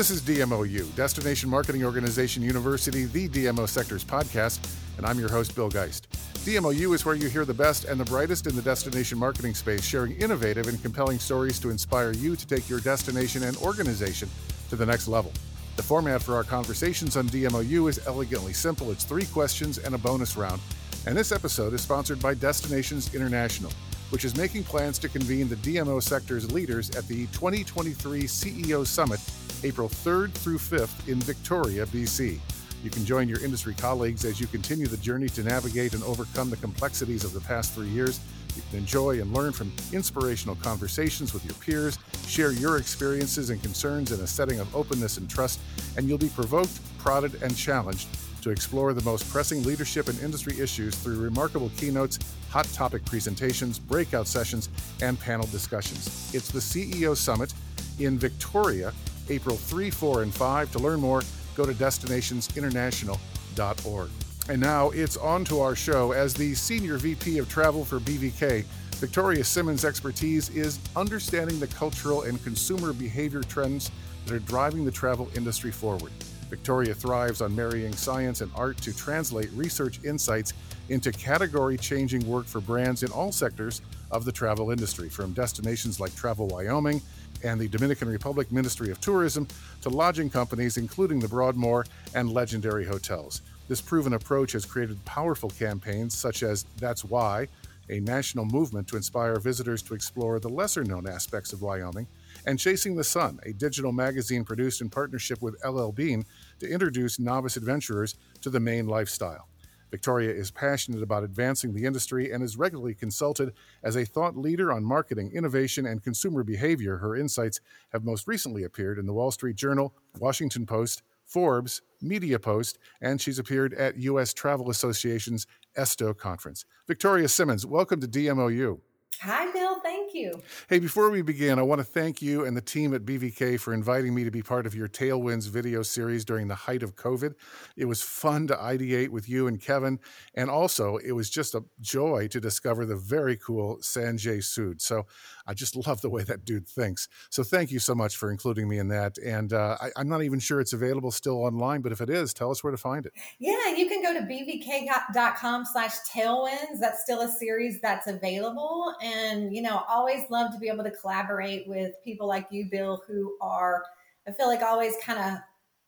This is DMOU, Destination Marketing Organization University, the DMO Sectors podcast, and I'm your host, Bill Geist. DMOU is where you hear the best and the brightest in the destination marketing space, sharing innovative and compelling stories to inspire you to take your destination and organization to the next level. The format for our conversations on DMOU is elegantly simple it's three questions and a bonus round. And this episode is sponsored by Destinations International, which is making plans to convene the DMO sector's leaders at the 2023 CEO Summit April 3rd through 5th in Victoria, BC. You can join your industry colleagues as you continue the journey to navigate and overcome the complexities of the past three years. You can enjoy and learn from inspirational conversations with your peers, share your experiences and concerns in a setting of openness and trust, and you'll be provoked, prodded, and challenged to explore the most pressing leadership and industry issues through remarkable keynotes, hot topic presentations, breakout sessions, and panel discussions. It's the CEO Summit in Victoria April 3, 4, and 5. To learn more, go to destinationsinternational.org. And now it's on to our show. As the Senior VP of Travel for BVK, Victoria Simmons' expertise is understanding the cultural and consumer behavior trends that are driving the travel industry forward. Victoria thrives on marrying science and art to translate research insights into category changing work for brands in all sectors of the travel industry, from destinations like Travel Wyoming and the Dominican Republic Ministry of Tourism to lodging companies, including the Broadmoor and legendary hotels. This proven approach has created powerful campaigns such as That's Why, a national movement to inspire visitors to explore the lesser known aspects of Wyoming, and Chasing the Sun, a digital magazine produced in partnership with LL Bean to introduce novice adventurers to the Maine lifestyle. Victoria is passionate about advancing the industry and is regularly consulted as a thought leader on marketing, innovation, and consumer behavior. Her insights have most recently appeared in the Wall Street Journal, Washington Post, Forbes, Media Post, and she's appeared at U.S. Travel Association's ESTO conference. Victoria Simmons, welcome to DMOU. Hi, Bill. Thank you. Hey, before we begin, I want to thank you and the team at BVK for inviting me to be part of your Tailwinds video series during the height of COVID. It was fun to ideate with you and Kevin. And also, it was just a joy to discover the very cool Sanjay Sood. So I just love the way that dude thinks. So thank you so much for including me in that. And uh, I, am not even sure it's available still online, but if it is, tell us where to find it. Yeah, you can go to bvk.com slash tailwinds. That's still a series that's available. And, you know, always love to be able to collaborate with people like you, Bill, who are, I feel like always kind of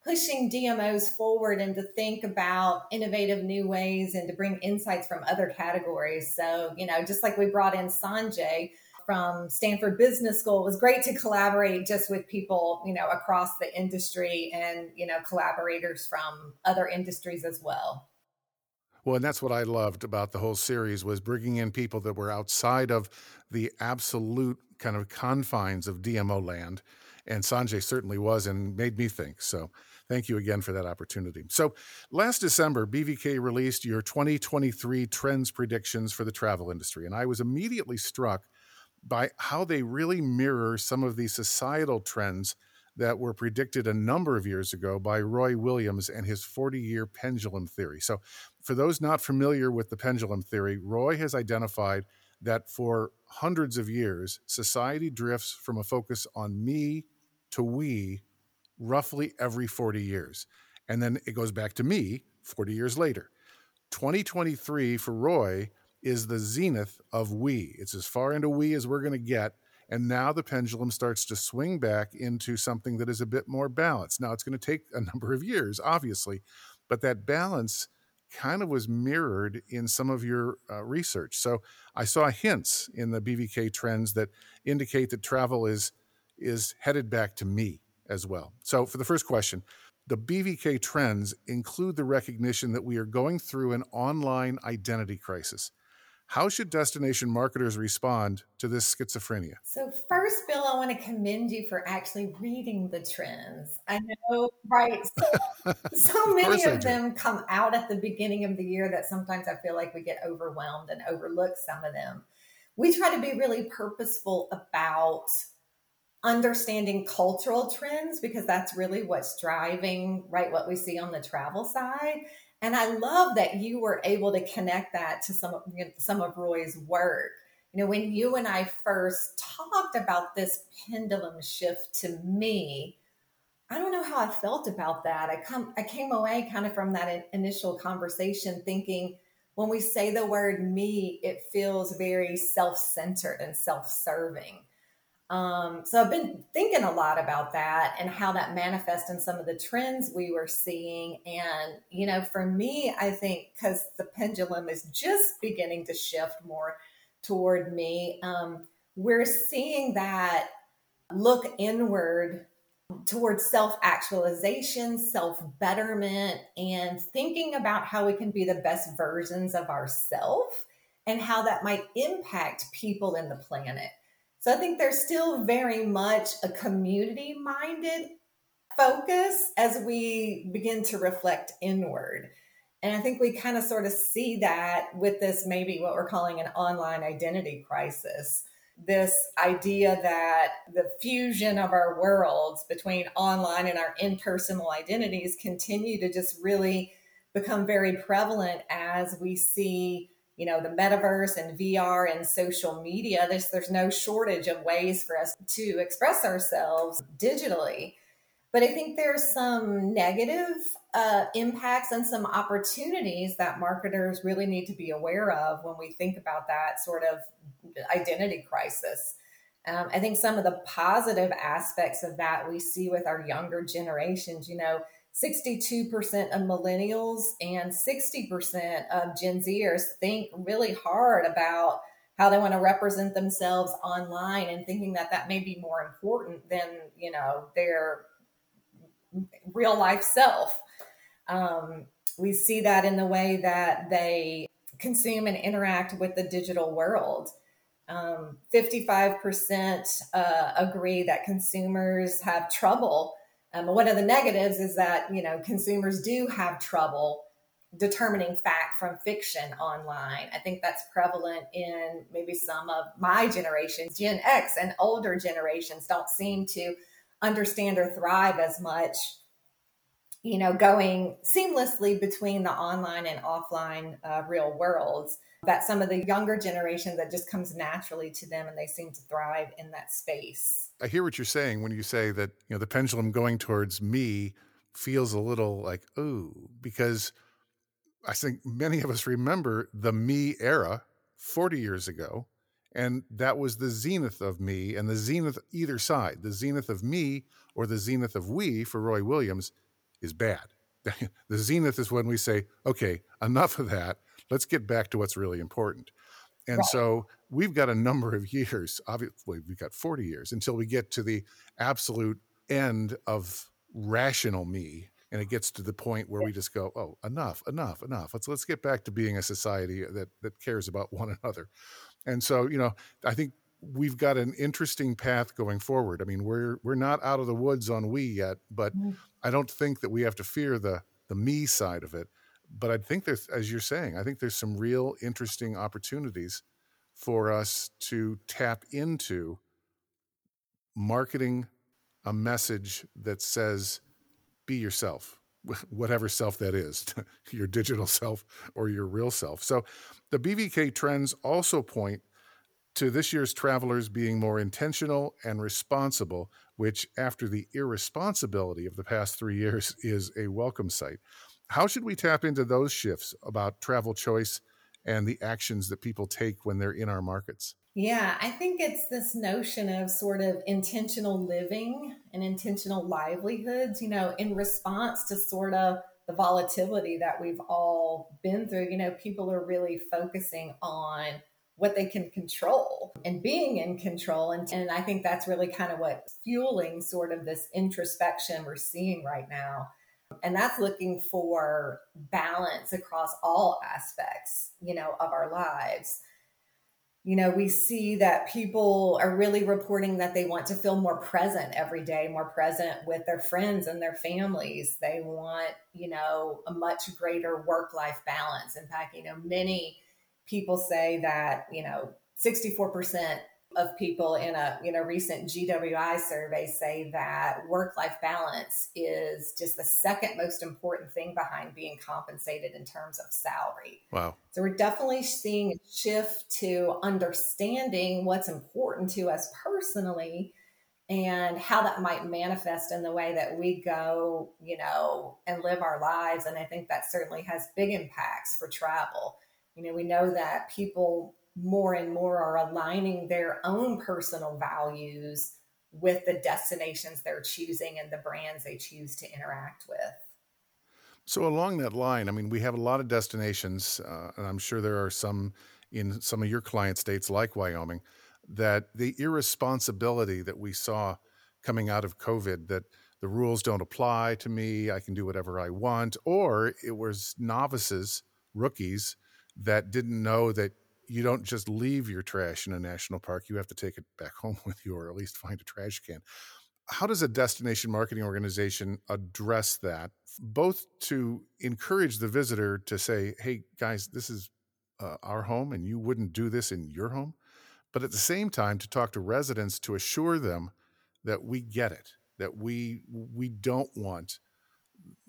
pushing DMOs forward and to think about innovative new ways and to bring insights from other categories. So, you know, just like we brought in Sanjay from Stanford Business School, it was great to collaborate just with people, you know, across the industry and, you know, collaborators from other industries as well. Well, and that's what I loved about the whole series was bringing in people that were outside of the absolute kind of confines of DMO land. And Sanjay certainly was and made me think. So thank you again for that opportunity. So last December, BVK released your 2023 trends predictions for the travel industry. And I was immediately struck by how they really mirror some of the societal trends that were predicted a number of years ago by Roy Williams and his 40 year pendulum theory. So, for those not familiar with the pendulum theory, Roy has identified that for hundreds of years, society drifts from a focus on me to we roughly every 40 years. And then it goes back to me 40 years later. 2023 for Roy is the zenith of we. It's as far into we as we're going to get and now the pendulum starts to swing back into something that is a bit more balanced. Now it's going to take a number of years, obviously, but that balance kind of was mirrored in some of your uh, research. So I saw hints in the BVK trends that indicate that travel is is headed back to me as well. So for the first question, the BVK trends include the recognition that we are going through an online identity crisis. How should destination marketers respond to this schizophrenia? So, first, Bill, I want to commend you for actually reading the trends. I know, right? So, so many of, of them come out at the beginning of the year that sometimes I feel like we get overwhelmed and overlook some of them. We try to be really purposeful about understanding cultural trends because that's really what's driving right what we see on the travel side and I love that you were able to connect that to some of, you know, some of Roy's work. You know, when you and I first talked about this pendulum shift to me, I don't know how I felt about that. I come I came away kind of from that initial conversation thinking when we say the word me, it feels very self-centered and self-serving. Um, so I've been thinking a lot about that and how that manifests in some of the trends we were seeing. And, you know, for me, I think because the pendulum is just beginning to shift more toward me, um, we're seeing that look inward towards self actualization, self betterment, and thinking about how we can be the best versions of ourselves and how that might impact people in the planet. So I think there's still very much a community minded focus as we begin to reflect inward. And I think we kind of sort of see that with this maybe what we're calling an online identity crisis this idea that the fusion of our worlds between online and our impersonal identities continue to just really become very prevalent as we see you know the metaverse and VR and social media there's there's no shortage of ways for us to express ourselves digitally but I think there's some negative uh, impacts and some opportunities that marketers really need to be aware of when we think about that sort of identity crisis. Um, I think some of the positive aspects of that we see with our younger generations, you know, 62% of millennials and 60% of Gen Zers think really hard about how they want to represent themselves online and thinking that that may be more important than, you know, their real life self. Um, we see that in the way that they consume and interact with the digital world. Um, 55% uh, agree that consumers have trouble. Um, one of the negatives is that you know consumers do have trouble determining fact from fiction online. I think that's prevalent in maybe some of my generation. Gen X and older generations don't seem to understand or thrive as much you know going seamlessly between the online and offline uh, real worlds that some of the younger generation that just comes naturally to them and they seem to thrive in that space. I hear what you're saying when you say that you know the pendulum going towards me feels a little like ooh because i think many of us remember the me era 40 years ago and that was the zenith of me and the zenith either side the zenith of me or the zenith of we for roy williams is bad the zenith is when we say okay enough of that let's get back to what's really important and right. so we've got a number of years obviously we've got 40 years until we get to the absolute end of rational me and it gets to the point where we just go oh enough enough enough let's let's get back to being a society that that cares about one another and so, you know, I think we've got an interesting path going forward. I mean, we're we're not out of the woods on we yet, but mm. I don't think that we have to fear the the me side of it. But I think there's, as you're saying, I think there's some real interesting opportunities for us to tap into marketing a message that says, "Be yourself." whatever self that is, your digital self or your real self. So the BVK trends also point to this year's travelers being more intentional and responsible, which, after the irresponsibility of the past three years, is a welcome sight. How should we tap into those shifts about travel choice and the actions that people take when they're in our markets? Yeah, I think it's this notion of sort of intentional living and intentional livelihoods, you know, in response to sort of the volatility that we've all been through. You know, people are really focusing on what they can control and being in control. And, and I think that's really kind of what's fueling sort of this introspection we're seeing right now. And that's looking for balance across all aspects, you know, of our lives you know, we see that people are really reporting that they want to feel more present every day, more present with their friends and their families. They want, you know, a much greater work life balance. In fact, you know, many people say that, you know, 64% of people in a you know recent GWI survey say that work life balance is just the second most important thing behind being compensated in terms of salary. Wow. So we're definitely seeing a shift to understanding what's important to us personally and how that might manifest in the way that we go, you know, and live our lives. And I think that certainly has big impacts for travel. You know, we know that people more and more are aligning their own personal values with the destinations they're choosing and the brands they choose to interact with. So, along that line, I mean, we have a lot of destinations, uh, and I'm sure there are some in some of your client states like Wyoming that the irresponsibility that we saw coming out of COVID that the rules don't apply to me, I can do whatever I want, or it was novices, rookies that didn't know that you don't just leave your trash in a national park, you have to take it back home with you or at least find a trash can. How does a destination marketing organization address that, both to encourage the visitor to say, hey, guys, this is uh, our home and you wouldn't do this in your home? but at the same time to talk to residents to assure them that we get it that we we don't want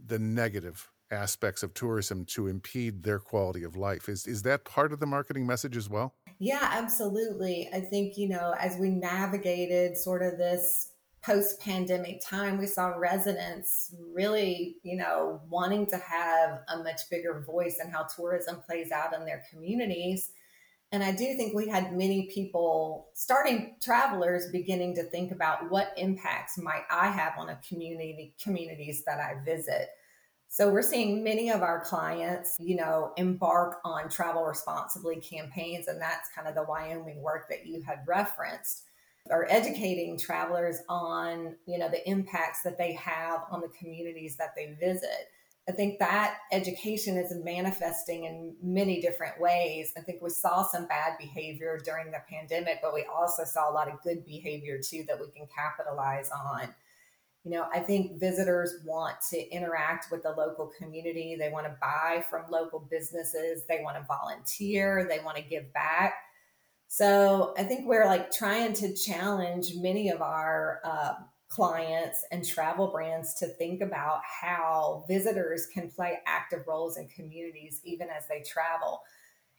the negative aspects of tourism to impede their quality of life. Is is that part of the marketing message as well? Yeah absolutely. I think you know as we navigated sort of this post pandemic time we saw residents really you know wanting to have a much bigger voice in how tourism plays out in their communities. And I do think we had many people, starting travelers, beginning to think about what impacts might I have on a community communities that I visit. So we're seeing many of our clients, you know, embark on travel responsibly campaigns, and that's kind of the Wyoming work that you had referenced. or educating travelers on, you know, the impacts that they have on the communities that they visit. I think that education is manifesting in many different ways. I think we saw some bad behavior during the pandemic, but we also saw a lot of good behavior too that we can capitalize on. You know, I think visitors want to interact with the local community. They want to buy from local businesses. They want to volunteer. They want to give back. So I think we're like trying to challenge many of our uh, clients and travel brands to think about how visitors can play active roles in communities even as they travel.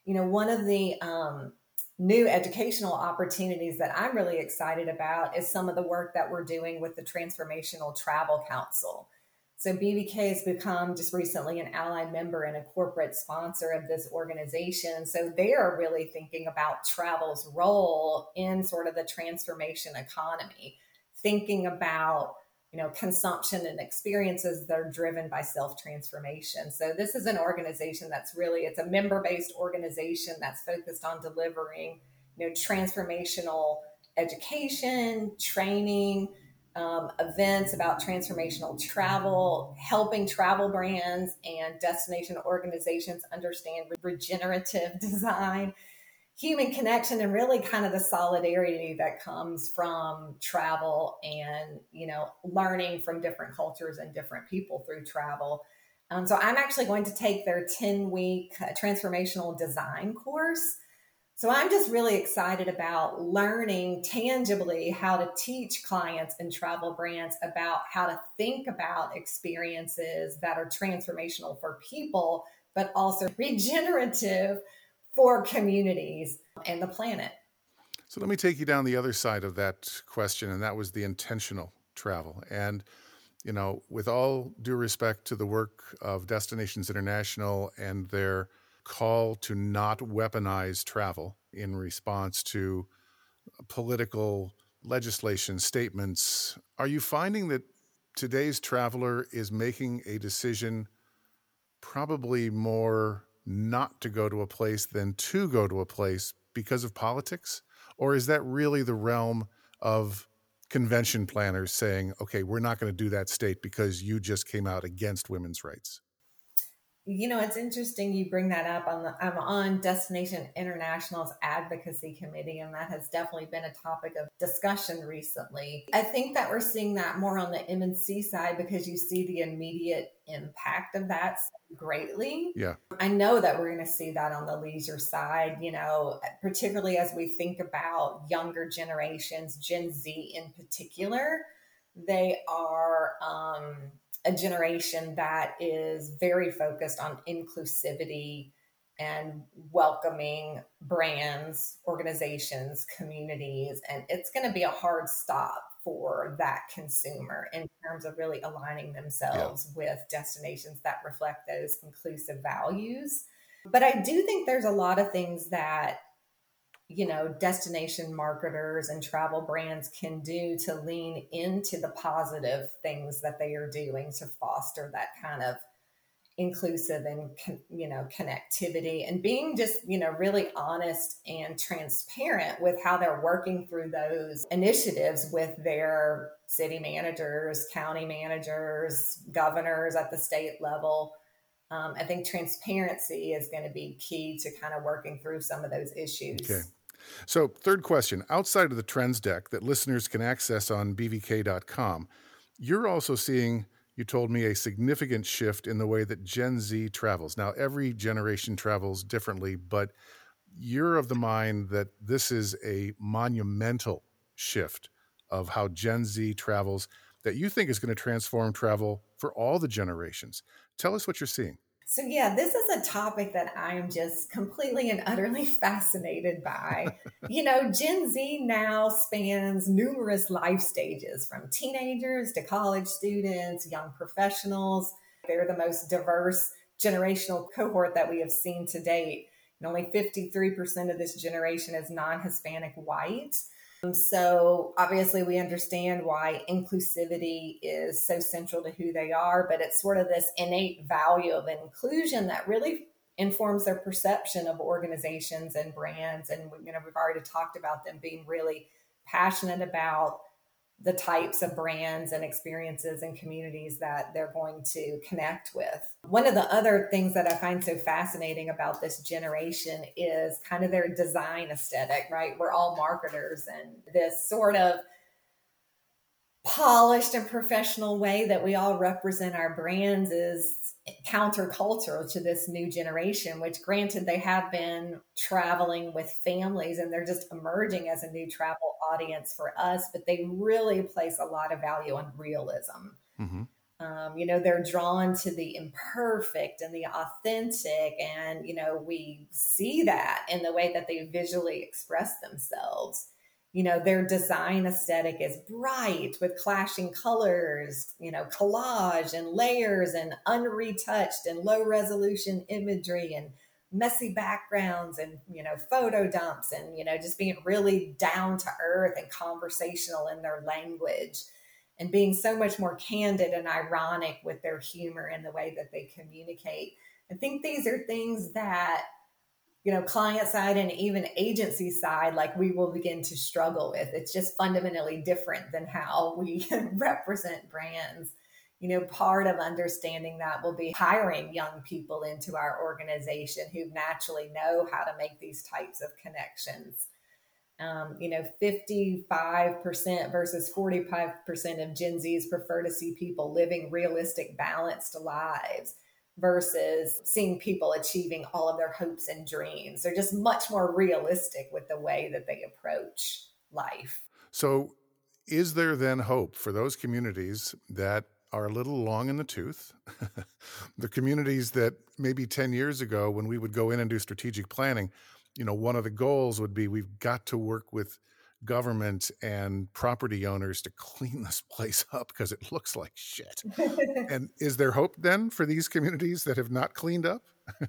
You know, one of the um, new educational opportunities that I'm really excited about is some of the work that we're doing with the Transformational Travel Council. So, BVK has become just recently an ally member and a corporate sponsor of this organization. So, they are really thinking about travel's role in sort of the transformation economy thinking about you know consumption and experiences that are driven by self transformation so this is an organization that's really it's a member based organization that's focused on delivering you know transformational education training um, events about transformational travel helping travel brands and destination organizations understand regenerative design human connection and really kind of the solidarity that comes from travel and you know learning from different cultures and different people through travel. Um, so i'm actually going to take their 10 week uh, transformational design course. So i'm just really excited about learning tangibly how to teach clients and travel brands about how to think about experiences that are transformational for people but also regenerative for communities and the planet. So let me take you down the other side of that question, and that was the intentional travel. And, you know, with all due respect to the work of Destinations International and their call to not weaponize travel in response to political legislation statements, are you finding that today's traveler is making a decision probably more not to go to a place than to go to a place because of politics? Or is that really the realm of convention planners saying, okay, we're not going to do that state because you just came out against women's rights? You know, it's interesting you bring that up. On the, I'm on Destination International's advocacy committee, and that has definitely been a topic of discussion recently. I think that we're seeing that more on the M&C side because you see the immediate impact of that greatly. Yeah. I know that we're going to see that on the leisure side, you know, particularly as we think about younger generations, Gen Z in particular. They are, um, a generation that is very focused on inclusivity and welcoming brands, organizations, communities. And it's going to be a hard stop for that consumer in terms of really aligning themselves yeah. with destinations that reflect those inclusive values. But I do think there's a lot of things that you know destination marketers and travel brands can do to lean into the positive things that they are doing to foster that kind of inclusive and you know connectivity and being just you know really honest and transparent with how they're working through those initiatives with their city managers county managers governors at the state level. Um, i think transparency is going to be key to kind of working through some of those issues. Okay so third question outside of the trends deck that listeners can access on bvk.com you're also seeing you told me a significant shift in the way that Gen Z travels. Now, every generation travels differently, but you're of the mind that this is a monumental shift of how Gen Z travels that you think is going to transform travel for all the generations. Tell us what you're seeing. So, yeah, this is a topic that I'm just completely and utterly fascinated by. you know, Gen Z now spans numerous life stages from teenagers to college students, young professionals. They're the most diverse generational cohort that we have seen to date. And only 53% of this generation is non Hispanic white. Um, so, obviously, we understand why inclusivity is so central to who they are, but it's sort of this innate value of inclusion that really informs their perception of organizations and brands. And, you know, we've already talked about them being really passionate about the types of brands and experiences and communities that they're going to connect with. One of the other things that I find so fascinating about this generation is kind of their design aesthetic, right? We're all marketers, and this sort of polished and professional way that we all represent our brands is countercultural to this new generation, which granted they have been traveling with families and they're just emerging as a new travel audience for us, but they really place a lot of value on realism. Mm-hmm. Um, you know, they're drawn to the imperfect and the authentic. And, you know, we see that in the way that they visually express themselves you know their design aesthetic is bright with clashing colors you know collage and layers and unretouched and low resolution imagery and messy backgrounds and you know photo dumps and you know just being really down to earth and conversational in their language and being so much more candid and ironic with their humor and the way that they communicate. I think these are things that you know, client side and even agency side, like we will begin to struggle with. It's just fundamentally different than how we represent brands. You know, part of understanding that will be hiring young people into our organization who naturally know how to make these types of connections. Um, you know, 55% versus 45% of Gen Zs prefer to see people living realistic, balanced lives versus seeing people achieving all of their hopes and dreams. They're just much more realistic with the way that they approach life. So, is there then hope for those communities that are a little long in the tooth? the communities that maybe 10 years ago, when we would go in and do strategic planning, you know, one of the goals would be we've got to work with government and property owners to clean this place up because it looks like shit. and is there hope then for these communities that have not cleaned up?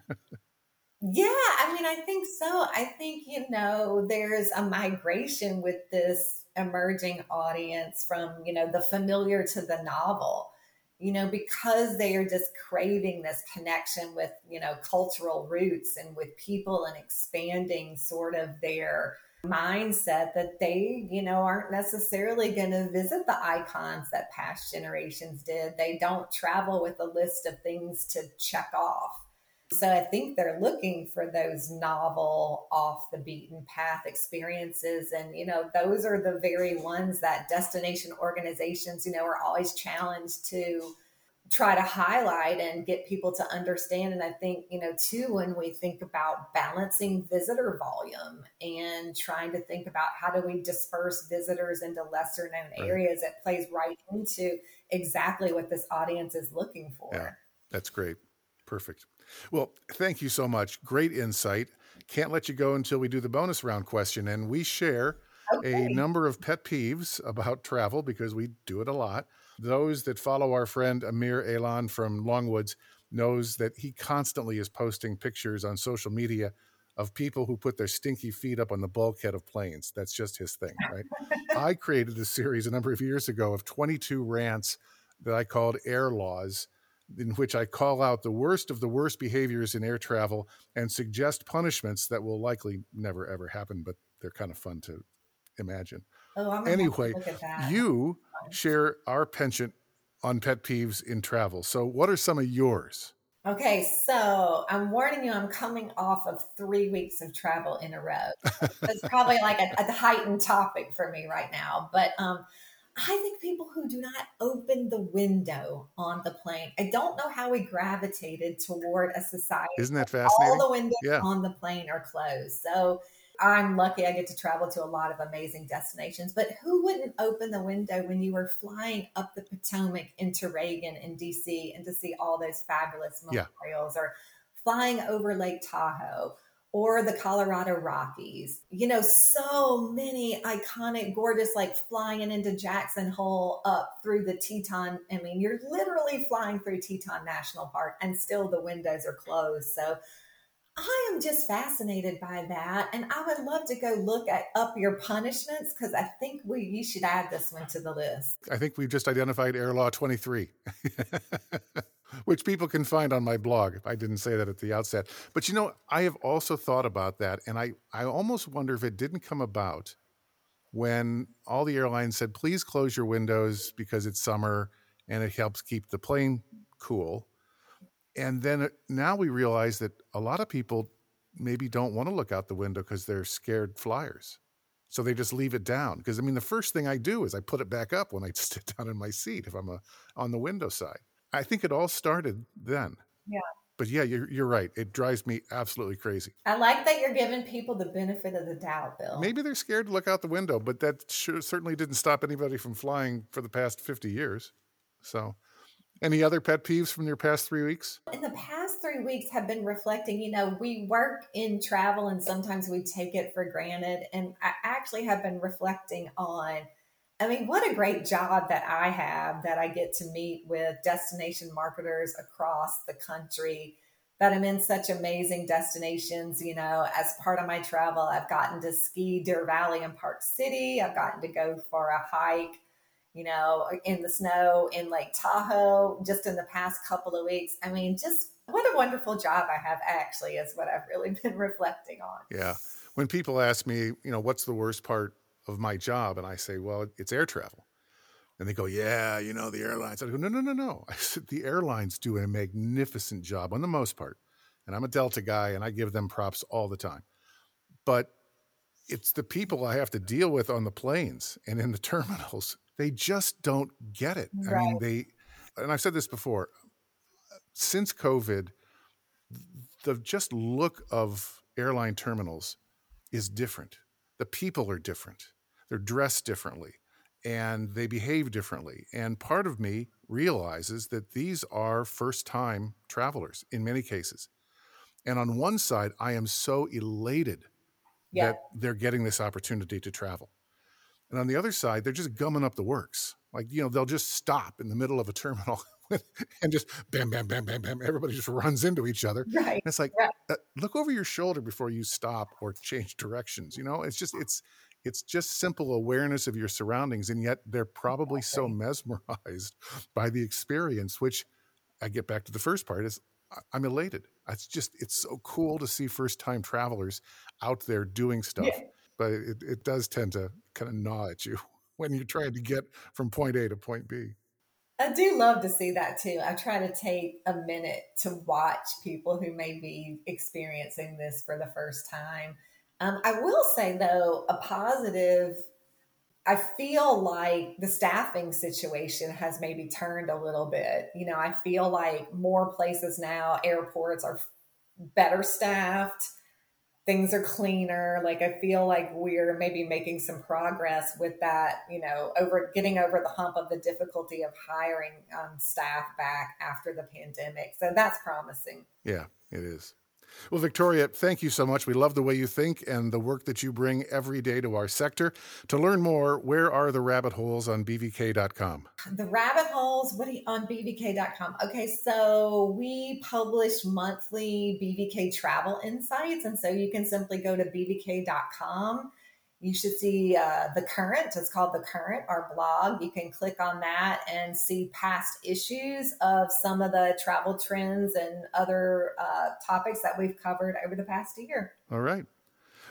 yeah, I mean, I think so. I think, you know, there's a migration with this emerging audience from, you know, the familiar to the novel. You know, because they are just craving this connection with, you know, cultural roots and with people and expanding sort of their mindset that they, you know, aren't necessarily going to visit the icons that past generations did. They don't travel with a list of things to check off. So I think they're looking for those novel, off the beaten path experiences. And, you know, those are the very ones that destination organizations, you know, are always challenged to try to highlight and get people to understand. And I think, you know, too, when we think about balancing visitor volume and trying to think about how do we disperse visitors into lesser known right. areas, it plays right into exactly what this audience is looking for. Yeah, that's great. Perfect. Well, thank you so much. Great insight. Can't let you go until we do the bonus round question. And we share okay. a number of pet peeves about travel because we do it a lot. Those that follow our friend Amir Eylon from Longwoods knows that he constantly is posting pictures on social media of people who put their stinky feet up on the bulkhead of planes. That's just his thing, right? I created a series a number of years ago of 22 rants that I called Air Laws, in which I call out the worst of the worst behaviors in air travel and suggest punishments that will likely never ever happen, but they're kind of fun to imagine. Oh, anyway, you share our penchant on pet peeves in travel. So, what are some of yours? Okay, so I'm warning you, I'm coming off of three weeks of travel in a row. It's probably like a, a, heightened topic for me right now. But um, I think people who do not open the window on the plane, I don't know how we gravitated toward a society. Isn't that fascinating? All the windows yeah. on the plane are closed. So I'm lucky I get to travel to a lot of amazing destinations, but who wouldn't open the window when you were flying up the Potomac into Reagan in DC and to see all those fabulous memorials yeah. or flying over Lake Tahoe or the Colorado Rockies? You know, so many iconic, gorgeous, like flying into Jackson Hole up through the Teton. I mean, you're literally flying through Teton National Park and still the windows are closed. So, I am just fascinated by that. And I would love to go look at up your punishments because I think we you should add this one to the list. I think we've just identified Air Law 23. Which people can find on my blog. I didn't say that at the outset. But you know, I have also thought about that. And I, I almost wonder if it didn't come about when all the airlines said, please close your windows because it's summer and it helps keep the plane cool and then uh, now we realize that a lot of people maybe don't want to look out the window because they're scared flyers. So they just leave it down. Because I mean, the first thing I do is I put it back up when I sit down in my seat if I'm a, uh, on the window side. I think it all started then. Yeah. But yeah, you're, you're right. It drives me absolutely crazy. I like that you're giving people the benefit of the doubt, Bill. Maybe they're scared to look out the window, but that sure, certainly didn't stop anybody from flying for the past 50 years. So any other pet peeves from your past three weeks? In the past three weeks, have been reflecting. You know, we work in travel and sometimes we take it for granted. And I actually have been reflecting on, I mean, what a great job that I have that I get to meet with destination marketers across the country. That I'm in such amazing destinations. You know, as part of my travel, I've gotten to ski Deer Valley and Park City. I've gotten to go for a hike you know, in the snow in Lake Tahoe just in the past couple of weeks. I mean, just what a wonderful job I have actually is what I've really been reflecting on. Yeah. When people ask me, you know, what's the worst part of my job? And I say, well, it's air travel. And they go, yeah, you know, the airlines. I go, no, no, no, no. I said, the airlines do a magnificent job on the most part. And I'm a Delta guy and I give them props all the time. But it's the people I have to deal with on the planes and in the terminals they just don't get it. Right. I mean, they, and I've said this before, since COVID, the just look of airline terminals is different. The people are different. They're dressed differently and they behave differently. And part of me realizes that these are first time travelers in many cases. And on one side, I am so elated yeah. that they're getting this opportunity to travel. And on the other side, they're just gumming up the works. Like, you know, they'll just stop in the middle of a terminal and just bam, bam, bam, bam, bam. Everybody just runs into each other. Right. And it's like, right. uh, look over your shoulder before you stop or change directions. You know, it's just, it's, it's just simple awareness of your surroundings. And yet they're probably so mesmerized by the experience, which I get back to the first part is I'm elated. It's just, it's so cool to see first time travelers out there doing stuff. Yeah but it, it does tend to kind of gnaw at you when you're trying to get from point A to point B. I do love to see that too. I try to take a minute to watch people who may be experiencing this for the first time. Um, I will say, though, a positive, I feel like the staffing situation has maybe turned a little bit. You know, I feel like more places now, airports are better staffed things are cleaner. Like I feel like we're maybe making some progress with that, you know, over getting over the hump of the difficulty of hiring um, staff back after the pandemic. So that's promising. Yeah, it is. Well, Victoria, thank you so much. We love the way you think and the work that you bring every day to our sector. To learn more, where are the rabbit holes on bvk.com? The rabbit holes what you, on bvk.com. Okay, so we publish monthly BVK travel insights, and so you can simply go to bvk.com you should see uh, the current. It's called the current our blog. You can click on that and see past issues of some of the travel trends and other uh, topics that we've covered over the past year. All right.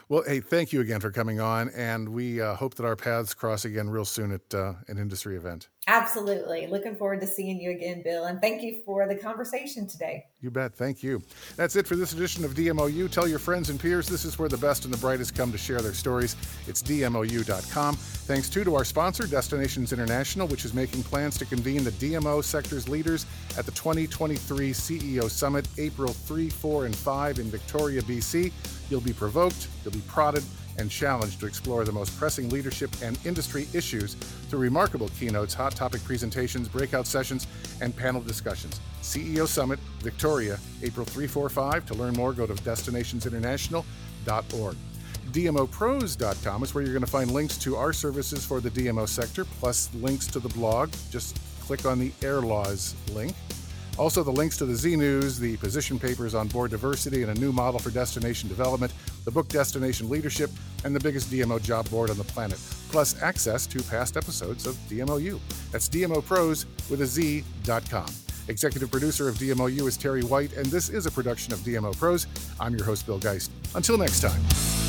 Well, hey, thank you again for coming on, and we uh, hope that our paths cross again real soon at uh, an industry event. Absolutely. Looking forward to seeing you again, Bill, and thank you for the conversation today. You bet. Thank you. That's it for this edition of DMOU. Tell your friends and peers this is where the best and the brightest come to share their stories. It's DMOU.com. Thanks too to our sponsor, Destinations International, which is making plans to convene the DMO sector's leaders at the 2023 CEO Summit, April 3, 4, and 5 in Victoria, BC. You'll be provoked, you'll be prodded, and challenged to explore the most pressing leadership and industry issues through remarkable keynotes, hot topic presentations, breakout sessions, and panel discussions. CEO Summit, Victoria, April 345. To learn more, go to destinationsinternational.org. DMOproz.com is where you're going to find links to our services for the DMO sector, plus links to the blog. Just click on the Air Laws link. Also, the links to the Z News, the position papers on board diversity and a new model for destination development, the book Destination Leadership, and the biggest DMO job board on the planet, plus access to past episodes of DMOU. That's DMOPros with a Z.com. Executive producer of DMOU is Terry White, and this is a production of DMOproz. I'm your host, Bill Geist. Until next time.